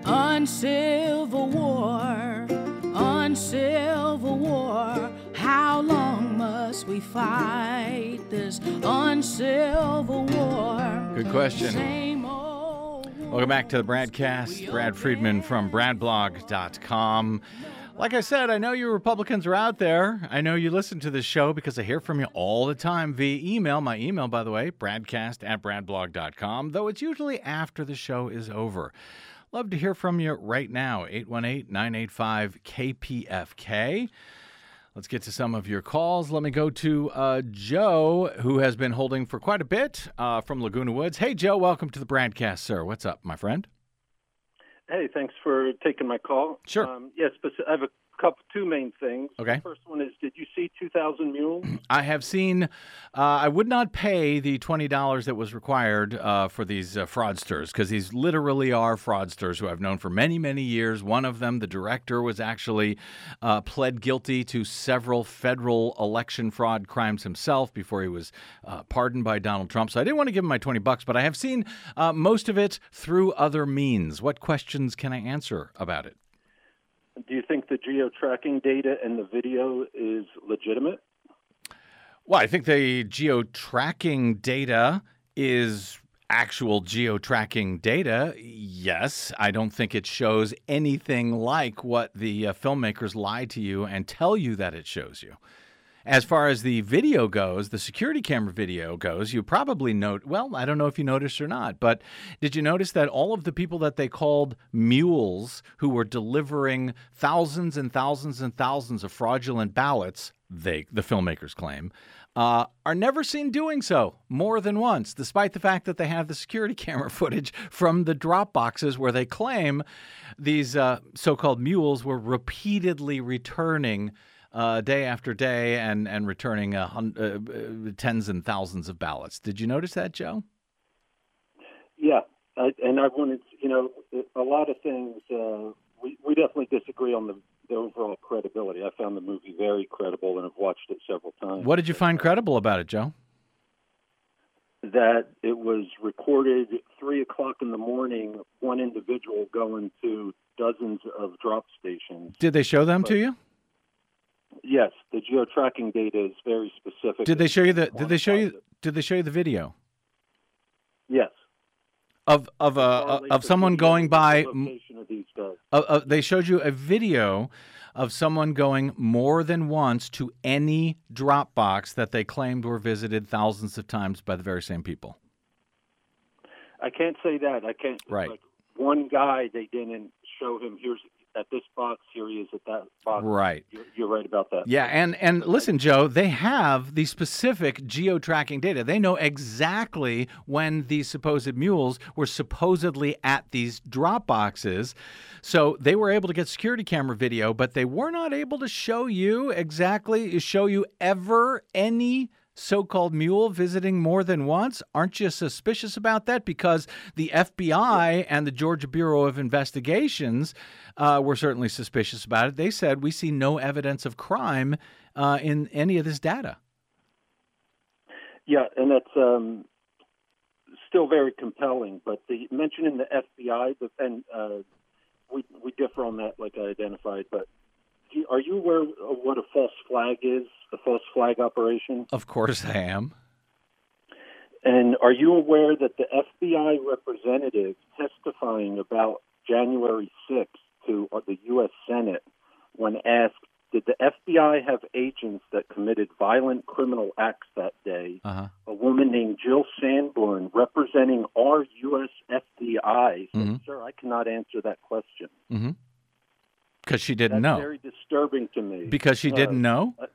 S9: On Civil War, on Civil War, how long must we fight this on Civil War?
S2: Good question.
S9: Same old
S2: Welcome back to the BradCast. Brad Friedman from BradBlog.com. Like I said, I know you Republicans are out there. I know you listen to this show because I hear from you all the time via email. My email, by the way, bradcast at bradblog.com, though it's usually after the show is over. Love to hear from you right now, 818 985 KPFK. Let's get to some of your calls. Let me go to uh, Joe, who has been holding for quite a bit uh, from Laguna Woods. Hey, Joe, welcome to the BradCast, sir. What's up, my friend?
S10: Hey, thanks for taking my call.
S2: Sure.
S10: Um, yes, but I have a couple, two main things.
S2: Okay.
S10: The first one is, did you see 2,000 Mules?
S2: I have seen. Uh, I would not pay the twenty dollars that was required uh, for these uh, fraudsters because these literally are fraudsters who I've known for many, many years. One of them, the director, was actually uh, pled guilty to several federal election fraud crimes himself before he was uh, pardoned by Donald Trump. So I didn't want to give him my twenty bucks, but I have seen uh, most of it through other means. What questions can I answer about it?
S10: Do you think the geo tracking data and the video is legitimate?
S2: Well, I think the geo tracking data is actual geo tracking data. Yes, I don't think it shows anything like what the uh, filmmakers lie to you and tell you that it shows you. As far as the video goes, the security camera video goes, you probably note, well, I don't know if you noticed or not, but did you notice that all of the people that they called mules who were delivering thousands and thousands and thousands of fraudulent ballots, they the filmmakers claim, uh, are never seen doing so more than once, despite the fact that they have the security camera footage from the drop boxes where they claim these uh, so called mules were repeatedly returning uh, day after day and, and returning uh, hun- uh, uh, tens and thousands of ballots. Did you notice that, Joe?
S10: Yeah, I, and I wanted, you know, a lot of things. Uh, we we definitely disagree on the, the overall credibility. I found the movie very credible and I've watched it several times.
S2: What did you find credible about it, Joe?
S10: That it was recorded three o'clock in the morning. One individual going to dozens of drop stations.
S2: Did they show them to you?
S10: Yes, the geo tracking data is very specific.
S2: Did they show you the? Did they show you? Did they show you the video
S10: Yes.
S2: of of uh, of someone going by?
S10: of these guys.
S2: Uh, uh, they showed you a video of someone going more than once to any drop box that they claimed were visited thousands of times by the very same people.
S10: I can't say that. I can't.
S2: Right.
S10: Like one guy, they didn't show him. Here's at this box. Here he is at that box.
S2: Right.
S10: You're, you're right about that.
S2: Yeah, and and listen, Joe, they have the specific geo tracking data. They know exactly when these supposed mules were supposedly at these drop boxes. So they were able to get security camera video, but they were not able to show you exactly show you ever any so-called mule visiting more than once aren't you suspicious about that because the fbi and the georgia bureau of investigations uh, were certainly suspicious about it they said we see no evidence of crime uh, in any of this data
S10: Yeah, and that's um, still very compelling. But the mention in the FBI, the, and uh, we we differ on that, like I identified. But you, are you aware of what a false flag is? A false flag operation?
S2: of course i am
S10: And are you aware that the FBI representative testifying about January 6th to uh, the U.S. Senate, when asked, did the FBI have agents that committed violent criminal acts that day?
S2: uh-huh
S10: A woman named Jill Sanborn representing our U.S. FBI. So,
S2: Mhm.
S10: sir, I cannot answer that question.
S2: Mm-hmm. Because she didn't
S10: That's
S2: know.
S10: very disturbing to me.
S2: Because she
S10: Uh,
S2: didn't know.
S10: uh,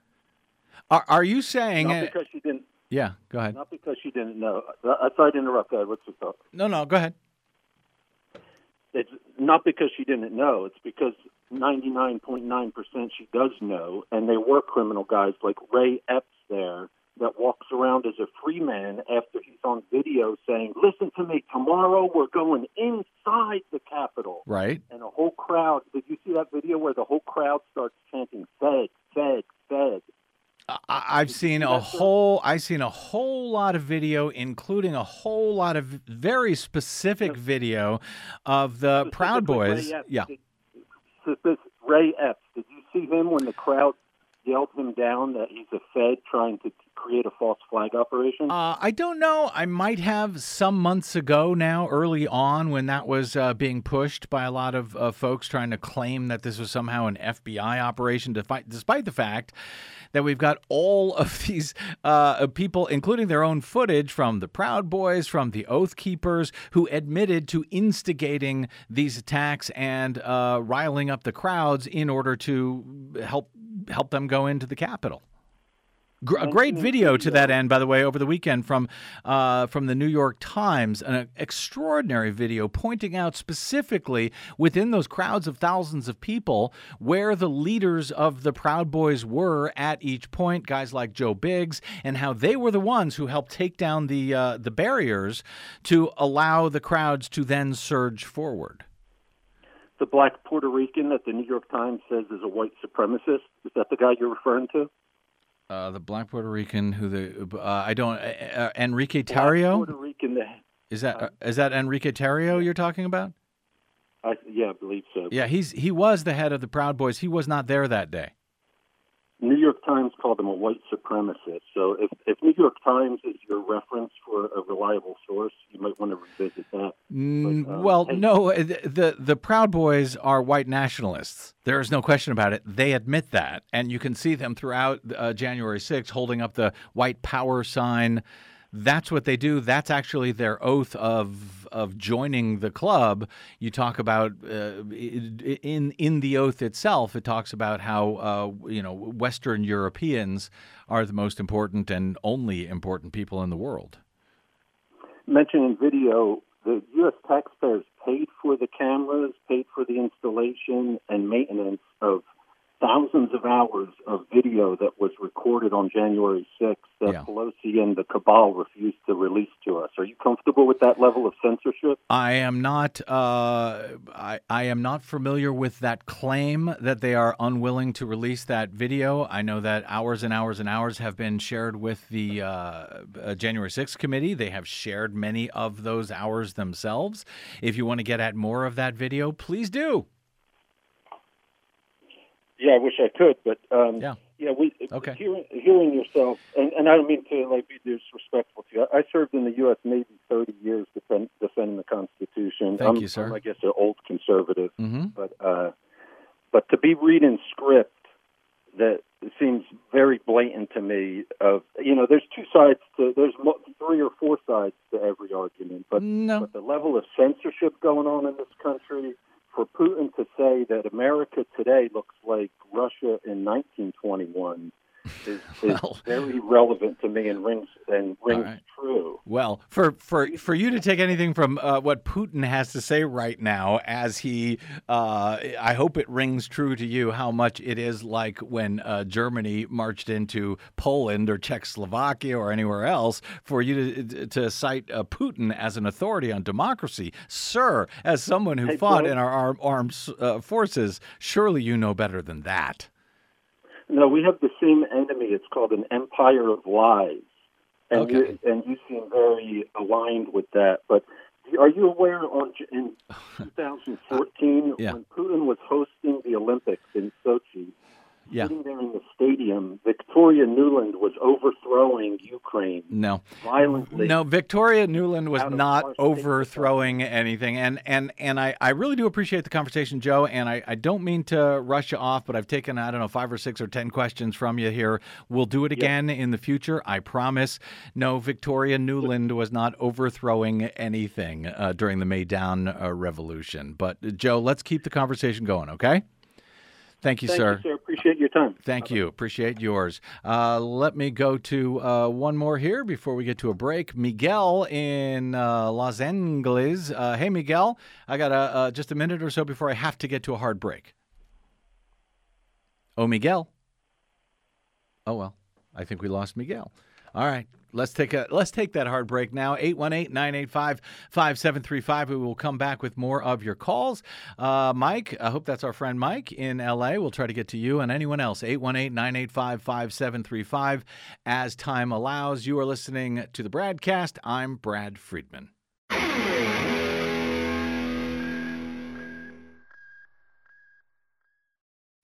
S2: Are Are you saying?
S10: Not
S2: uh,
S10: because she didn't.
S2: yeah. Go ahead.
S10: Not because she didn't know. Uh, I tried to interrupt. That. What's the thought?
S2: No, no. Go ahead.
S10: It's not because she didn't know. It's because 99.9% she does know, and they were criminal guys like Ray Epps there that walks around as a free man after he's on video saying, "Listen to me. Tomorrow we're going inside the Capitol."
S2: Right.
S10: And a whole crowd. Did you see that video where the whole crowd starts chanting "Fed, Fed, Fed"?
S2: I, I've seen a whole. I've seen a whole lot of video, including a whole lot of very specific video of the Proud Boys. Yeah.
S10: Did- Ray Epps. Did you see him when the crowd yelled him down that he's a Fed trying to create a false flag operation?
S2: Uh, I don't know. I might have some months ago now, early on, when that was uh, being pushed by a lot of uh, folks trying to claim that this was somehow an FBI operation, despite, despite the fact that we've got all of these uh, people, including their own footage from the Proud Boys, from the Oath Keepers, who admitted to instigating these attacks and uh, riling up the crowds in order to help help them go into the Capitol. Gr- a great video to that end, by the way, over the weekend from uh, from the New York Times, an extraordinary video pointing out specifically within those crowds of thousands of people where the leaders of the Proud Boys were at each point, guys like Joe Biggs, and how they were the ones who helped take down the uh, the barriers to allow the crowds to then surge forward.
S10: the black Puerto Rican that the New York Times says is a white supremacist. Is that the guy you're referring to?
S2: Uh, the black Puerto Rican who the uh, I don't uh, uh, Enrique
S10: Black
S2: Tarrio
S10: Puerto Rican.
S2: Is that uh, is that Enrique Tarrio you're talking about?
S10: I, yeah, I believe so.
S2: Yeah, he's he was the head of the Proud Boys. He was not there that day.
S10: New York Times called him a white supremacist. So if, if New York Times is your reference for a reliable source, you might want to revisit that.
S2: Mm,
S10: But, um,
S2: well,
S10: hey-
S2: no, uh, the, the the Proud Boys are white nationalists. There is no question about it. They admit that, and you can see them throughout uh, January 6th holding up the white power sign. That's what they do. That's actually their oath of of joining the club. You talk about uh, in in the oath itself. It talks about how uh, you know Western Europeans are the most important and only important people in the world.
S10: mentioned in video, the U.S. taxpayers paid for the cameras, paid for the installation and maintenance of thousands of hours of video that was recorded on January 6th that
S2: Yeah.
S10: Pelosi and the cabal refused to release to us. Are you comfortable with that level of censorship?
S2: I am not. Uh, I, I am not familiar with that claim that they are unwilling to release that video. I know that hours and hours and hours have been shared with the uh, uh, January 6th committee. They have shared many of those hours themselves. If you want to get at more of that video, please do.
S10: Yeah, I wish I could, but um,
S2: Yeah.
S10: yeah, we
S2: Okay.
S10: hearing, hearing yourself, and, and I don't mean to like be disrespectful to you. I, I served in the U.S. Navy 30 years defend, defending the Constitution.
S2: Thank
S10: I'm,
S2: you, sir.
S10: I'm, I guess an old conservative,
S2: hmm
S10: but uh, but to be reading script that seems very blatant to me. Of you know, there's two sides to there's three or four sides to every argument, but
S2: No.
S10: but the level of censorship going on in this country for Putin to say that America today looks like Russia in 1921 is, is
S2: Well.
S10: very relevant to me and rings and rings
S2: right.
S10: true.
S2: Well, for, for, for you to take anything from uh, what Putin has to say right now, as he, uh, I hope it rings true to you how much it is like when uh, Germany marched into Poland or Czechoslovakia or anywhere else, for you to, to cite uh, Putin as an authority on democracy. Sir, as someone who
S10: Hey,
S2: fought
S10: Bill.
S2: in our armed, armed uh, forces, surely you know better than that.
S10: No, we have the same enemy. It's called an empire of lies, and
S2: Okay.
S10: you and you seem very aligned with that. But are you aware on in 2014
S2: Yeah.
S10: when Putin was hosting the Olympics in Sochi,
S2: Yeah.
S10: sitting there in the stadium, Victoria Nuland was overthrowing Ukraine
S2: No.
S10: violently.
S2: No, Victoria Nuland was not overthrowing anything. And and and I, I really do appreciate the conversation, Joe. And I, I don't mean to rush you off, but I've taken, I don't know, five or six or ten questions from you here. We'll do it again in the future. I promise. No, Victoria Nuland was not overthrowing anything uh, during the Maidan uh, Revolution. But uh, Joe, let's keep the conversation going, okay? Thank you,
S10: Thank
S2: sir.
S10: you, sir. Appreciate your time.
S2: Thank you. Appreciate yours. Uh, let me go to uh, one more here before we get to a break. Miguel in uh, Los Angeles. Uh, hey, Miguel. I got a, uh, just a minute or so before I have to get to a hard break. Oh, Miguel. Oh well, I think we lost Miguel. All right, let's take a let's take that hard break now. 818-985-5735. We will come back with more of your calls. Uh, Mike, I hope that's our friend Mike in LA. We'll try to get to you and anyone else. 818-985-5735 as time allows. You are listening to the BradCast. I'm Brad Friedman.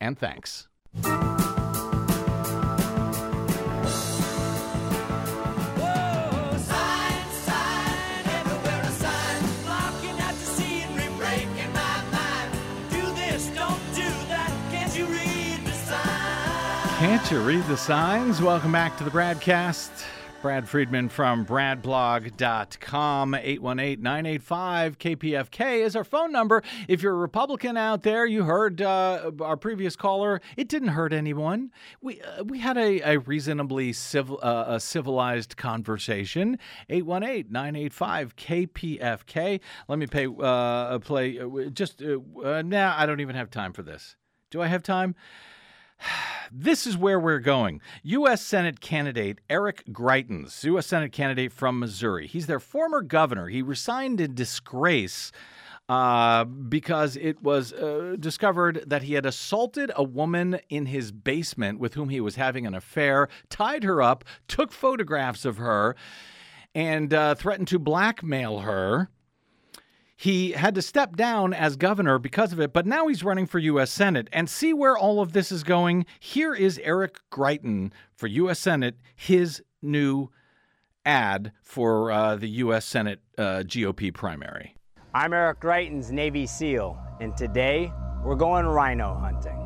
S2: and thanks.
S3: Can't you read the
S2: signs? Welcome back to the BradCast. Brad Friedman from bradblog.com. 818 985 KPFK is our phone number. If you're a Republican out there, you heard uh, our previous caller. It didn't hurt anyone. We, uh, we had a, a reasonably civil, uh, a civilized conversation. 818 985 KPFK. Let me pay, uh, play uh, just, uh, uh, nah, I don't even have time for this. Do I have time? This is where we're going. U.S. Senate candidate Eric Greitens, U.S. Senate candidate from Missouri. He's their former governor. He resigned in disgrace uh, because it was uh, discovered that he had assaulted a woman in his basement with whom he was having an affair, tied her up, took photographs of her, and uh, threatened to blackmail her. He had to step down as governor because of it, but now he's running for U.S. Senate. And see where all of this is going? Here is Eric Greitens for U.S. Senate, his new ad for uh, the U.S. Senate uh, GOP primary.
S11: I'm Eric Greitens, Navy SEAL, and today we're going rhino hunting.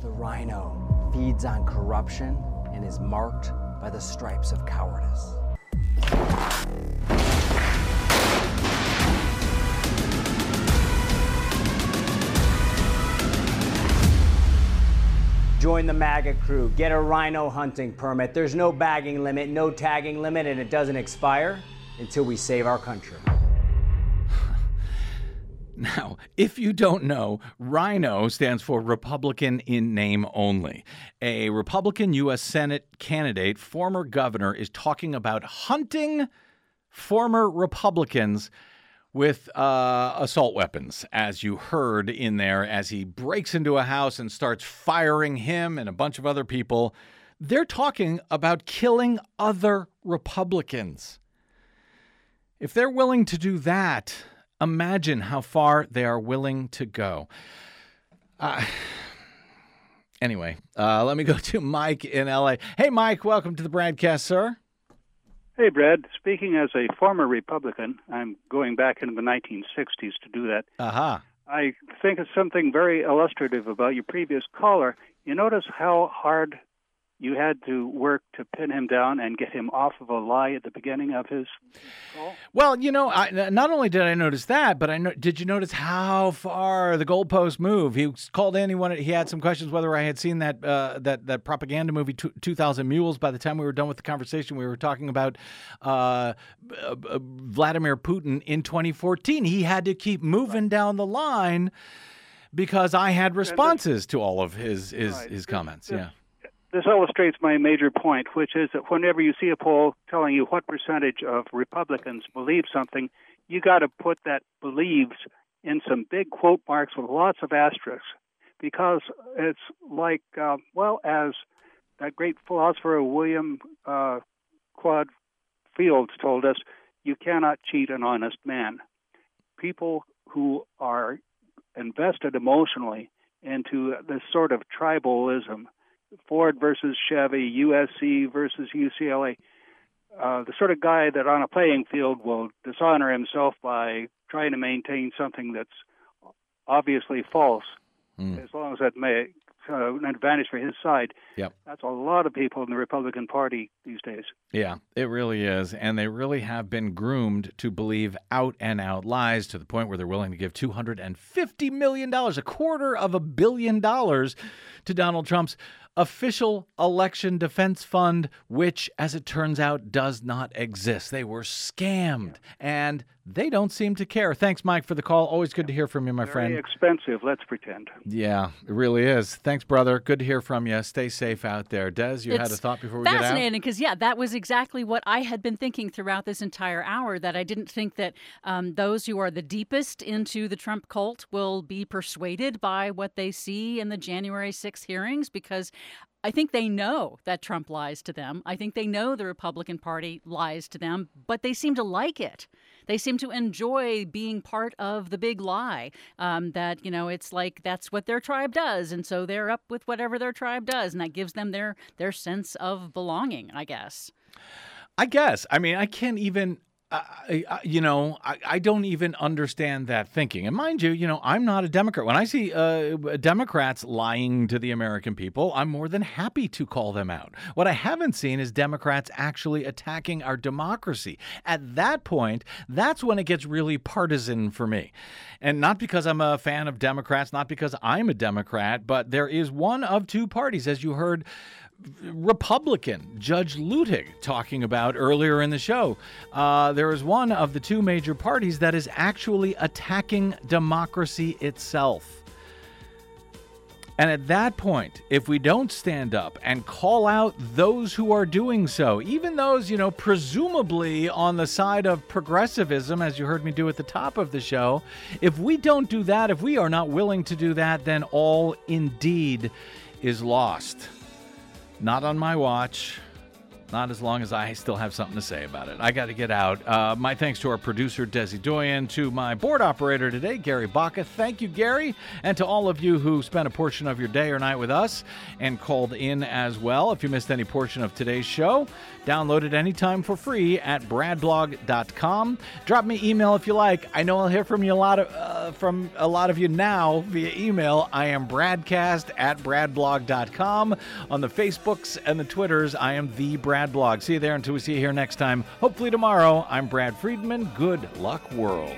S11: The rhino feeds on corruption and is marked by the stripes of cowardice. Join the MAGA crew. Get a rhino hunting permit. There's no bagging limit, no tagging limit, and it doesn't expire until we save our country.
S2: Now, if you don't know, RINO stands for Republican in name only. A Republican U.S. Senate candidate, former governor, is talking about hunting former Republicans with uh, assault weapons, as you heard in there, as he breaks into a house and starts firing him and a bunch of other people. They're talking about killing other Republicans. If they're willing to do that, imagine how far they are willing to go. Uh, anyway, uh, let me go to Mike in LA. Hey, Mike, welcome to the BradCast, sir.
S12: Hey, Brad. Speaking as a former Republican, I'm going back into the 1960s to do that.
S2: Uh-huh.
S12: I think it's something very illustrative about your previous caller. You notice how hard you had to work to pin him down and get him off of a lie at the beginning of his call?
S2: Well, you know, I, not only did I notice that, but I know, did you notice how far the goalpost moved? He called in. He wanted. He had some questions whether I had seen that uh, that that propaganda movie, Two Thousand Mules. By the time we were done with the conversation, we were talking about uh, uh, Vladimir Putin in 2014. He had to keep moving down the line because I had responses to all of his his, his comments. Yeah.
S12: This illustrates my major point, which is that whenever you see a poll telling you what percentage of Republicans believe something, you got to put that believes in some big quote marks with lots of asterisks, because it's like, uh, well, as that great philosopher William uh, Claude Fields told us, you cannot cheat an honest man. People who are invested emotionally into this sort of tribalism, Ford versus Chevy, USC versus UCLA, uh, the sort of guy that on a playing field will dishonor himself by trying to maintain something that's obviously false,
S2: Mm.
S12: as long as that may uh, an advantage for his side.
S2: Yep.
S12: That's a lot of people in the Republican Party these days.
S2: Yeah, it really is. And they really have been groomed to believe out and out lies to the point where they're willing to give $250 million, a quarter of a billion dollars, to Donald Trump's official election defense fund, which, as it turns out, does not exist. They were scammed and they don't seem to care. Thanks, Mike, for the call. Always good to hear from you, my
S12: Very
S2: friend.
S12: expensive, let's pretend.
S2: Yeah, it really is. Thanks, brother. Good to hear from you. Stay safe out there. Des, you had a thought before we get out?
S4: Fascinating, because yeah, that was exactly what I had been thinking throughout this entire hour. That I didn't think that um, those who are the deepest into the Trump cult will be persuaded by what they see in the January 6 hearings, because I think they know that Trump lies to them. I think they know the Republican Party lies to them, but they seem to like it. They seem to enjoy being part of the big lie. Um, that you know, it's like that's what their tribe does, and so they're up with whatever their tribe does, and that gives them their their sense of belonging. I guess.
S2: I guess. I mean, I can't even. I, I, you know, I, I don't even understand that thinking. And mind you, you know, I'm not a Democrat. When I see uh, Democrats lying to the American people, I'm more than happy to call them out. What I haven't seen is Democrats actually attacking our democracy. At that point, that's when it gets really partisan for me. And not because I'm a fan of Democrats, not because I'm a Democrat, but there is one of two parties, as you heard. Republican Judge Luttig talking about earlier in the show. Uh, there is one of the two major parties that is actually attacking democracy itself. And at that point, if we don't stand up and call out those who are doing so, even those, you know, presumably on the side of progressivism, as you heard me do at the top of the show, if we don't do that, if we are not willing to do that, then all indeed is lost. Not on my watch. Not as long as I still have something to say about it. I got to get out. Uh, my thanks to our producer, Desi Doyen, to my board operator today, Gary Baca. Thank you, Gary. And to all of you who spent a portion of your day or night with us and called in as well. If you missed any portion of today's show, download it anytime for free at bradblog.com. Drop me email if you like. I know I'll hear from you a lot of uh, from a lot of you now via email. I am bradcast at bradblog.com. On the Facebooks and the Twitters, I am the Brad Blog. See you there until we see you here next time. Hopefully tomorrow. I'm Brad Friedman. Good luck, world.